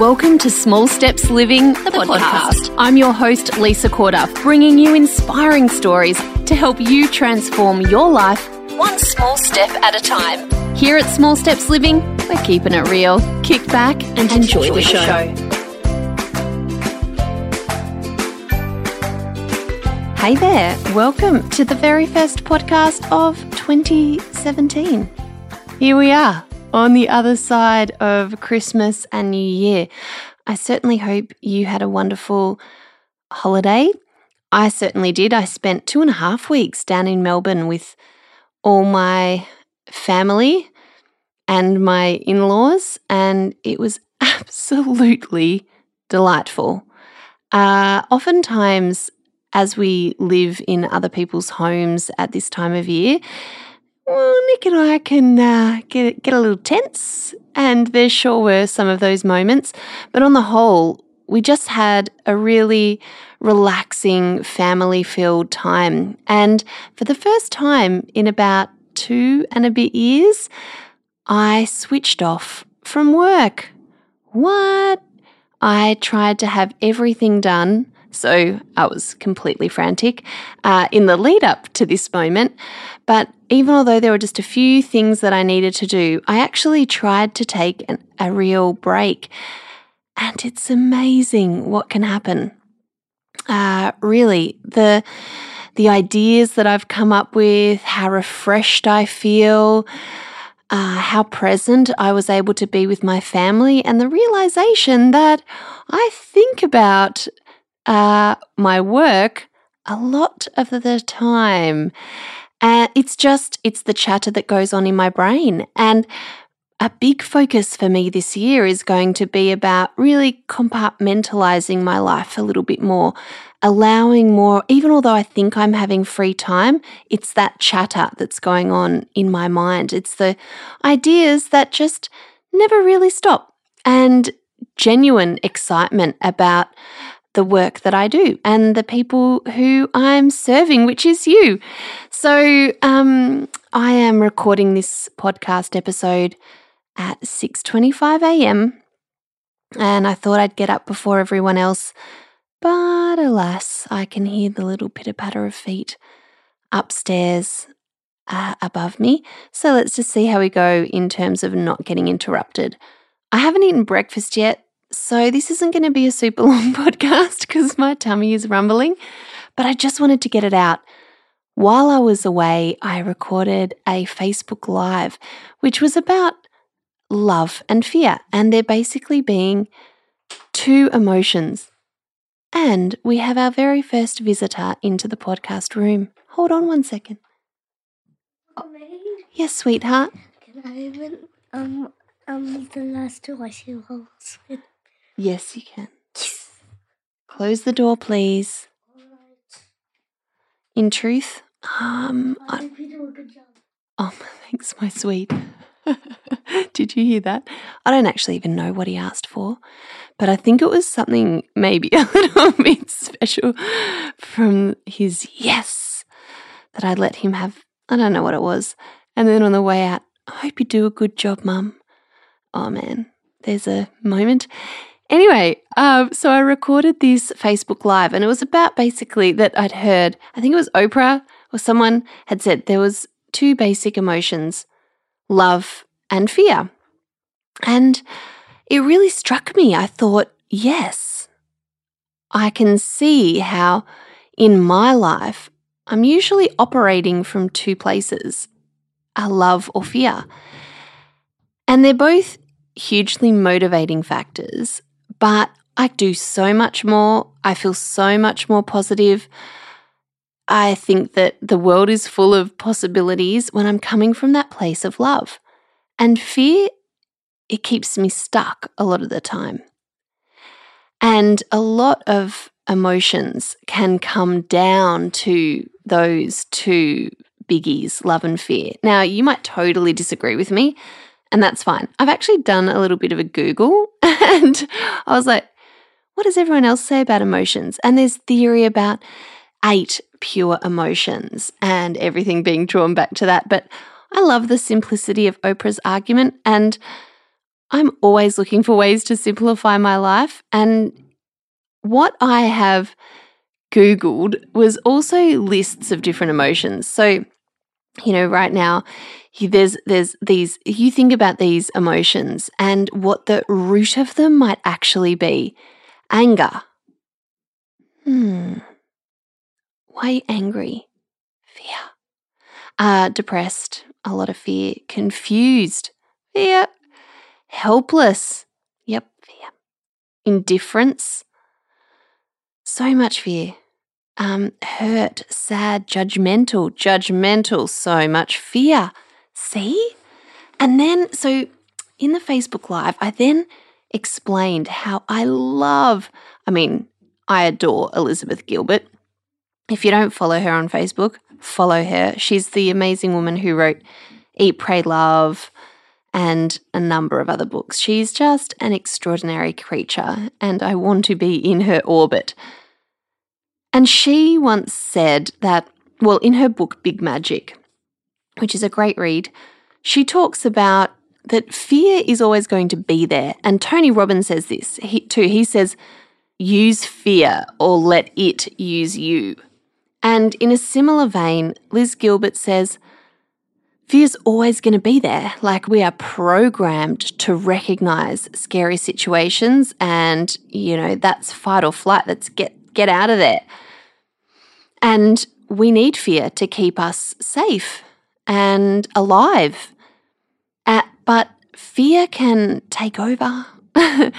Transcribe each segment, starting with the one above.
Welcome to Small Steps Living, the, podcast. I'm your host, Lisa Corduff, bringing you inspiring stories to help you transform your life one small step at a time. Here at Small Steps Living, we're keeping it real. Kick back and, enjoy, enjoy, the show. show. Hey there, welcome to the very first podcast of 2017. Here we are on the other side of Christmas and New Year. I certainly hope you had a wonderful holiday. I certainly did. I spent two and a half weeks down in Melbourne with all my family and my in laws, and it was absolutely delightful. Uh, oftentimes, as we live in other people's homes at this time of year, well, Nick and I can uh, get get a little tense, and there sure were some of those moments. But on the whole, we just had a really relaxing, family filled time. And for the first time in about two and a bit years, I switched off from work. What? I tried to have everything done. So I was completely frantic uh, in the lead up to this moment. But even although there were just a few things that I needed to do, I actually tried to take an, a real break. And it's amazing what can happen. Uh, really, the the ideas that I've come up with, how refreshed I feel, uh, how present I was able to be with my family, and the realization that I think about uh, my work a lot of the time. And it's just, it's the chatter that goes on in my brain. And a big focus for me this year is going to be about really compartmentalizing my life a little bit more, allowing more, even although I think I'm having free time, it's that chatter that's going on in my mind. It's the ideas that just never really stop and genuine excitement about the work that I do and the people who I'm serving, which is you. So um, I am recording this podcast episode at 6:25 a.m. and I thought I'd get up before everyone else, but alas, I can hear the little pitter patter of feet upstairs uh, above me. So let's just see how we go in terms of not getting interrupted. I haven't eaten breakfast yet, so, this isn't going to be a super long podcast because my tummy is rumbling, but I just wanted to get it out. While I was away, I recorded a Facebook Live, which was about love and fear, and they're basically being two emotions. And we have our very first visitor into the podcast room. Hold on one second. Oh, yes, sweetheart. Can I have um um the last two ice rolls with Yes, you can. Close the door, please. In truth, um, I, oh, thanks, my sweet. Did you hear that? I don't actually even know what he asked for, but I think it was something maybe a little bit special from his yes that I'd let him have. I don't know what it was. And then on the way out, I hope you do a good job, Mum. Oh man, there's a moment. Anyway, um, so I recorded this Facebook Live, and it was about basically that I'd heard, I think it was Oprah or someone had said there was two basic emotions, love and fear. And it really struck me. I thought, yes, I can see how in my life I'm usually operating from two places a love or fear. And they're both hugely motivating factors but I do so much more. I feel so much more positive. I think that the world is full of possibilities when I'm coming from that place of love. And fear, it keeps me stuck a lot of the time. And a lot of emotions can come down to those two biggies, love and fear. Now, you might totally disagree with me and that's fine. I've actually done a little bit of a Google and I was like, what does everyone else say about emotions? And there's theory about eight pure emotions and everything being drawn back to that. But I love the simplicity of Oprah's argument. And I'm always looking for ways to simplify my life. And what I have Googled was also lists of different emotions. So, you know, right now, there's there's these you think about these emotions and what the root of them might actually be. Anger. Hmm. Why you angry? Fear. Uh depressed. A lot of fear. Confused. Fear. Helpless. Yep fear. Indifference. So much fear. Um, hurt, sad, judgmental, judgmental, so much fear. See? And then, so in the Facebook Live, I then explained how I love, I mean, I adore Elizabeth Gilbert. If you don't follow her on Facebook, follow her. She's the amazing woman who wrote Eat, Pray, Love and a number of other books. She's just an extraordinary creature, and I want to be in her orbit. And she once said that, well, in her book, Big Magic, which is a great read, she talks about that fear is always going to be there. And Tony Robbins says this he, too. He says, use fear or let it use you. And in a similar vein, Liz Gilbert says, Fear's always going to be there. Like we are programmed to recognize scary situations and, you know, that's fight or flight. That's get get out of there. And we need fear to keep us safe and alive. Uh, but fear can take over.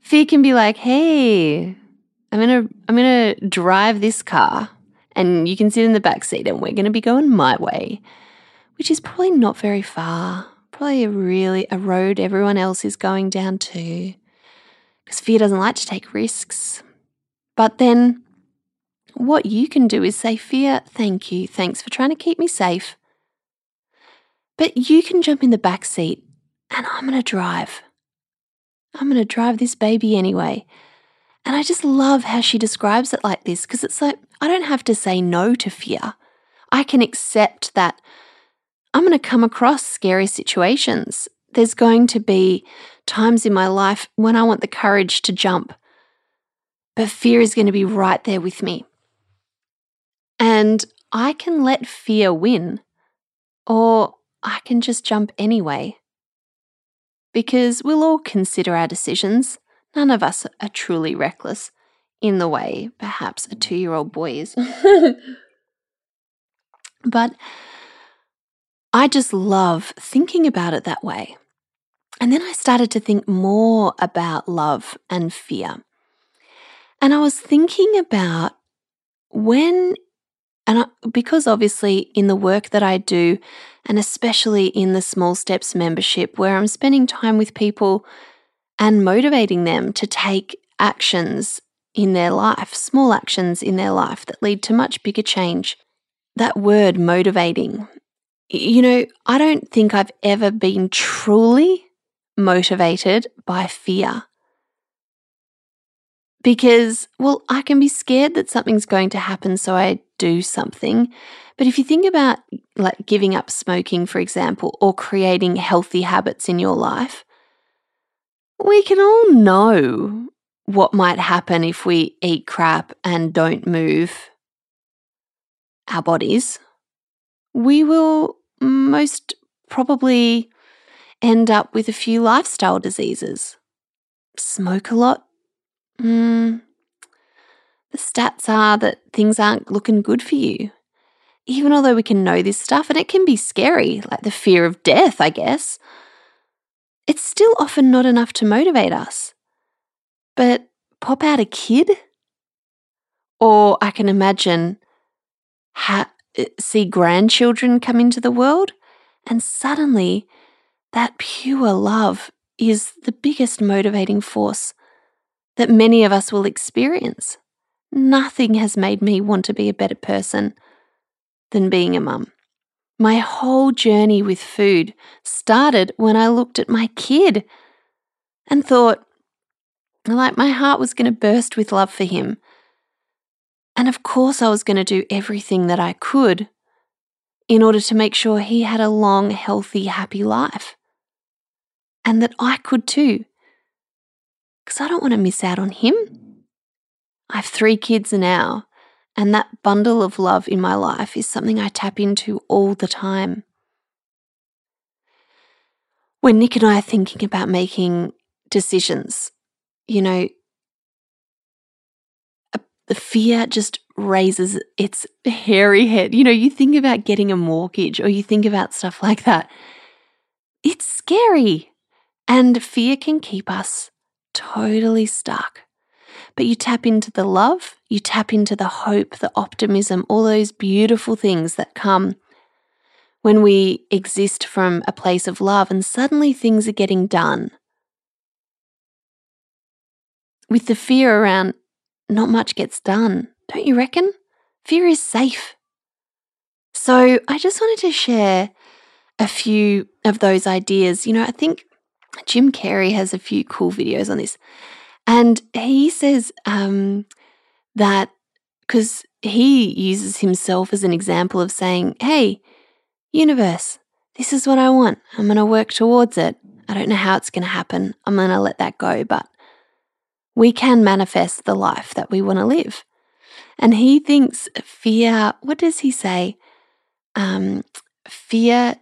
fear can be like, hey, I'm gonna I'm gonna drive this car and you can sit in the back seat and we're gonna be going my way. Which is probably not very far. Probably a really a road everyone else is going down to. Because fear doesn't like to take risks. But then what you can do is say, Fear, thank you. Thanks for trying to keep me safe. But you can jump in the back seat and I'm going to drive. I'm going to drive this baby anyway. And I just love how she describes it like this because it's like, I don't have to say no to fear. I can accept that I'm going to come across scary situations. There's going to be times in my life when I want the courage to jump, but fear is going to be right there with me. And I can let fear win, or I can just jump anyway. Because we'll all consider our decisions. None of us are truly reckless in the way perhaps a two year old boy is. but I just love thinking about it that way. And then I started to think more about love and fear. And I was thinking about when, and I, because obviously in the work that I do, and especially in the Small Steps membership, where I'm spending time with people and motivating them to take actions in their life, small actions in their life that lead to much bigger change. That word motivating, you know, I don't think I've ever been truly motivated by fear because, well, I can be scared that something's going to happen, so I do something. But if you think about like giving up smoking, for example, or creating healthy habits in your life, we can all know what might happen if we eat crap and don't move our bodies. We will most probably end up with a few lifestyle diseases. Smoke a lot, mm, the stats are that things aren't looking good for you. Even although we can know this stuff, and it can be scary, like the fear of death, I guess, it's still often not enough to motivate us. But pop out a kid, or I can imagine ha- eh, see grandchildren come into the world, and suddenly that pure love is the biggest motivating force that many of us will experience. Nothing has made me want to be a better person than being a mum. My whole journey with food started when I looked at my kid and thought, like, my heart was going to burst with love for him. And of course, I was going to do everything that I could in order to make sure he had a long, healthy, happy life. and that I could too. Because I don't want to miss out on him. I have three kids now, and that bundle of love in my life is something I tap into all the time. When Nick and I are thinking about making decisions, you know, the fear just raises its hairy head. You know, you think about getting a mortgage or you think about stuff like that. It's scary. And fear can keep us totally stuck. But you tap into the love, you tap into the hope, the optimism, all those beautiful things that come when we exist from a place of love, and suddenly things are getting done. With the fear around, not much gets done, don't you reckon? Fear is safe. So I just wanted to share a few of those ideas. You know, I think Jim Carrey has a few cool videos on this. And he says um, that because he uses himself as an example of saying, hey, universe, this is what I want. I'm going to work towards it. I don't know how it's going to happen. I'm going to let that go. But we can manifest the life that we want to live. And he thinks fear, what does he say? Um, fear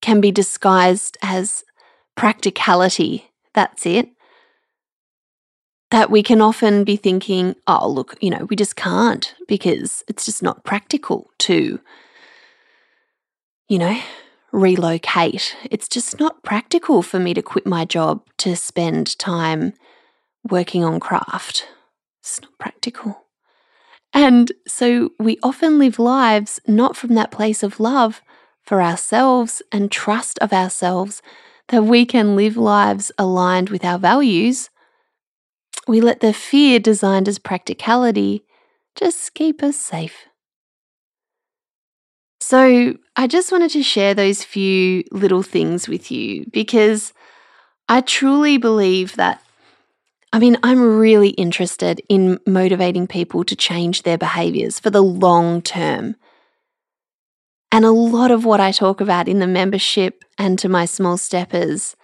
can be disguised as practicality. That's it. That we can often be thinking, oh, look, you know, we just can't because it's just not practical to, you know, relocate. It's just not practical for me to quit my job to spend time working on craft. It's not practical. And so we often live lives not from that place of love for ourselves and trust of ourselves that we can live lives aligned with our values. We let the fear designed as practicality just keep us safe. So, I just wanted to share those few little things with you because I truly believe that I mean, I'm really interested in motivating people to change their behaviors for the long term. And a lot of what I talk about in the membership and to my small steppers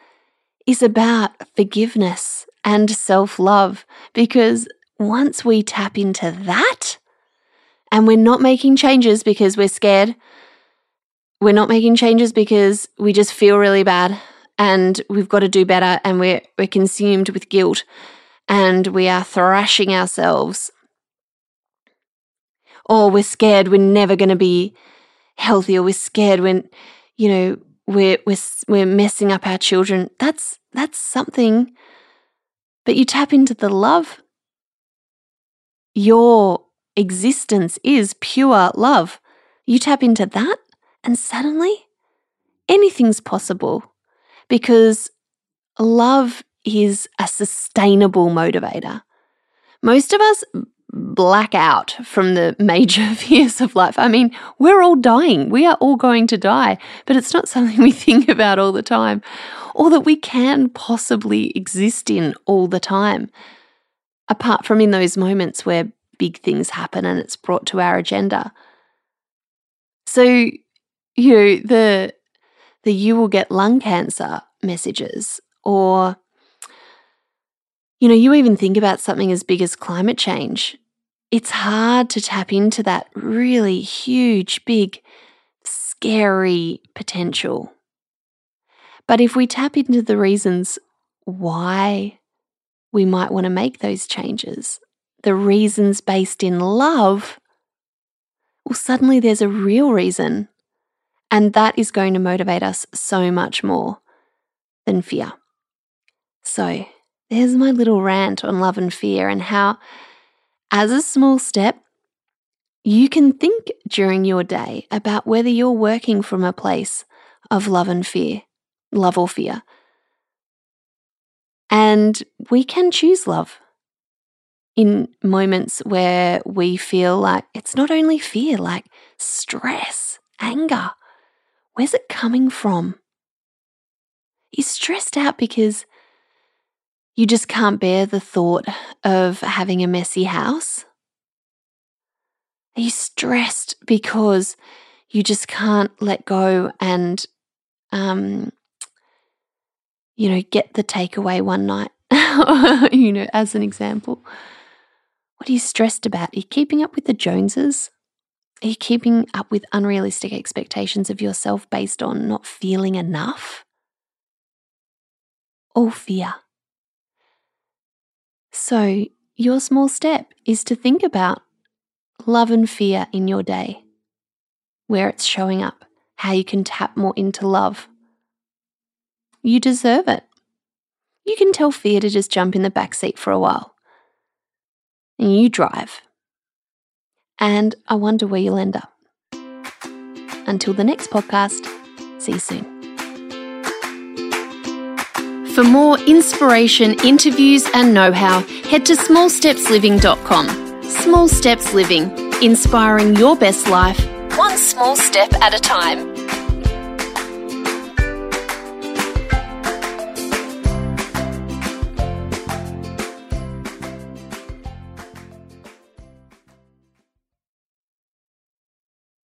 is about forgiveness and self love. Because once we tap into that, and we're not making changes because we're scared, we're not making changes because we just feel really bad and we've got to do better and we're, we're consumed with guilt and we are thrashing ourselves, or we're scared we're never going to be healthy, or we're scared when, you know, we're, we're, we're messing up our children, that's, that's something. But you tap into the love. Your existence is pure love. You tap into that, and suddenly anything's possible because love is a sustainable motivator. Most of us black out from the major fears of life. I mean, we're all dying. We are all going to die, but it's not something we think about all the time or that we can possibly exist in all the time. Apart from in those moments where big things happen and it's brought to our agenda. So, you know, the the you will get lung cancer messages or you know, you even think about something as big as climate change. It's hard to tap into that really huge, big, scary potential. But if we tap into the reasons why we might want to make those changes, the reasons based in love, well, suddenly there's a real reason. And that is going to motivate us so much more than fear. So, there's my little rant on love and fear and how, as a small step, you can think during your day about whether you're working from a place of love and fear, love or fear. And we can choose love in moments where we feel like it's not only fear, like stress, anger. Where's it coming from? You're stressed out because you just can't bear the thought of having a messy house? Are you stressed because you just can't let go and um, you know, get the takeaway one night, you know, as an example. What are you stressed about? Are you keeping up with the Joneses? Are you keeping up with unrealistic expectations of yourself based on not feeling enough? All fear. So, your small step is to think about love and fear in your day, where it's showing up, how you can tap more into love. You deserve it. You can tell fear to just jump in the back seat for a while. And you drive. And I wonder where you'll end up. Until the next podcast, see you soon. For more inspiration, interviews, and know how, head to smallstepsliving.com. Small Steps Living, inspiring your best life, one small step at a time.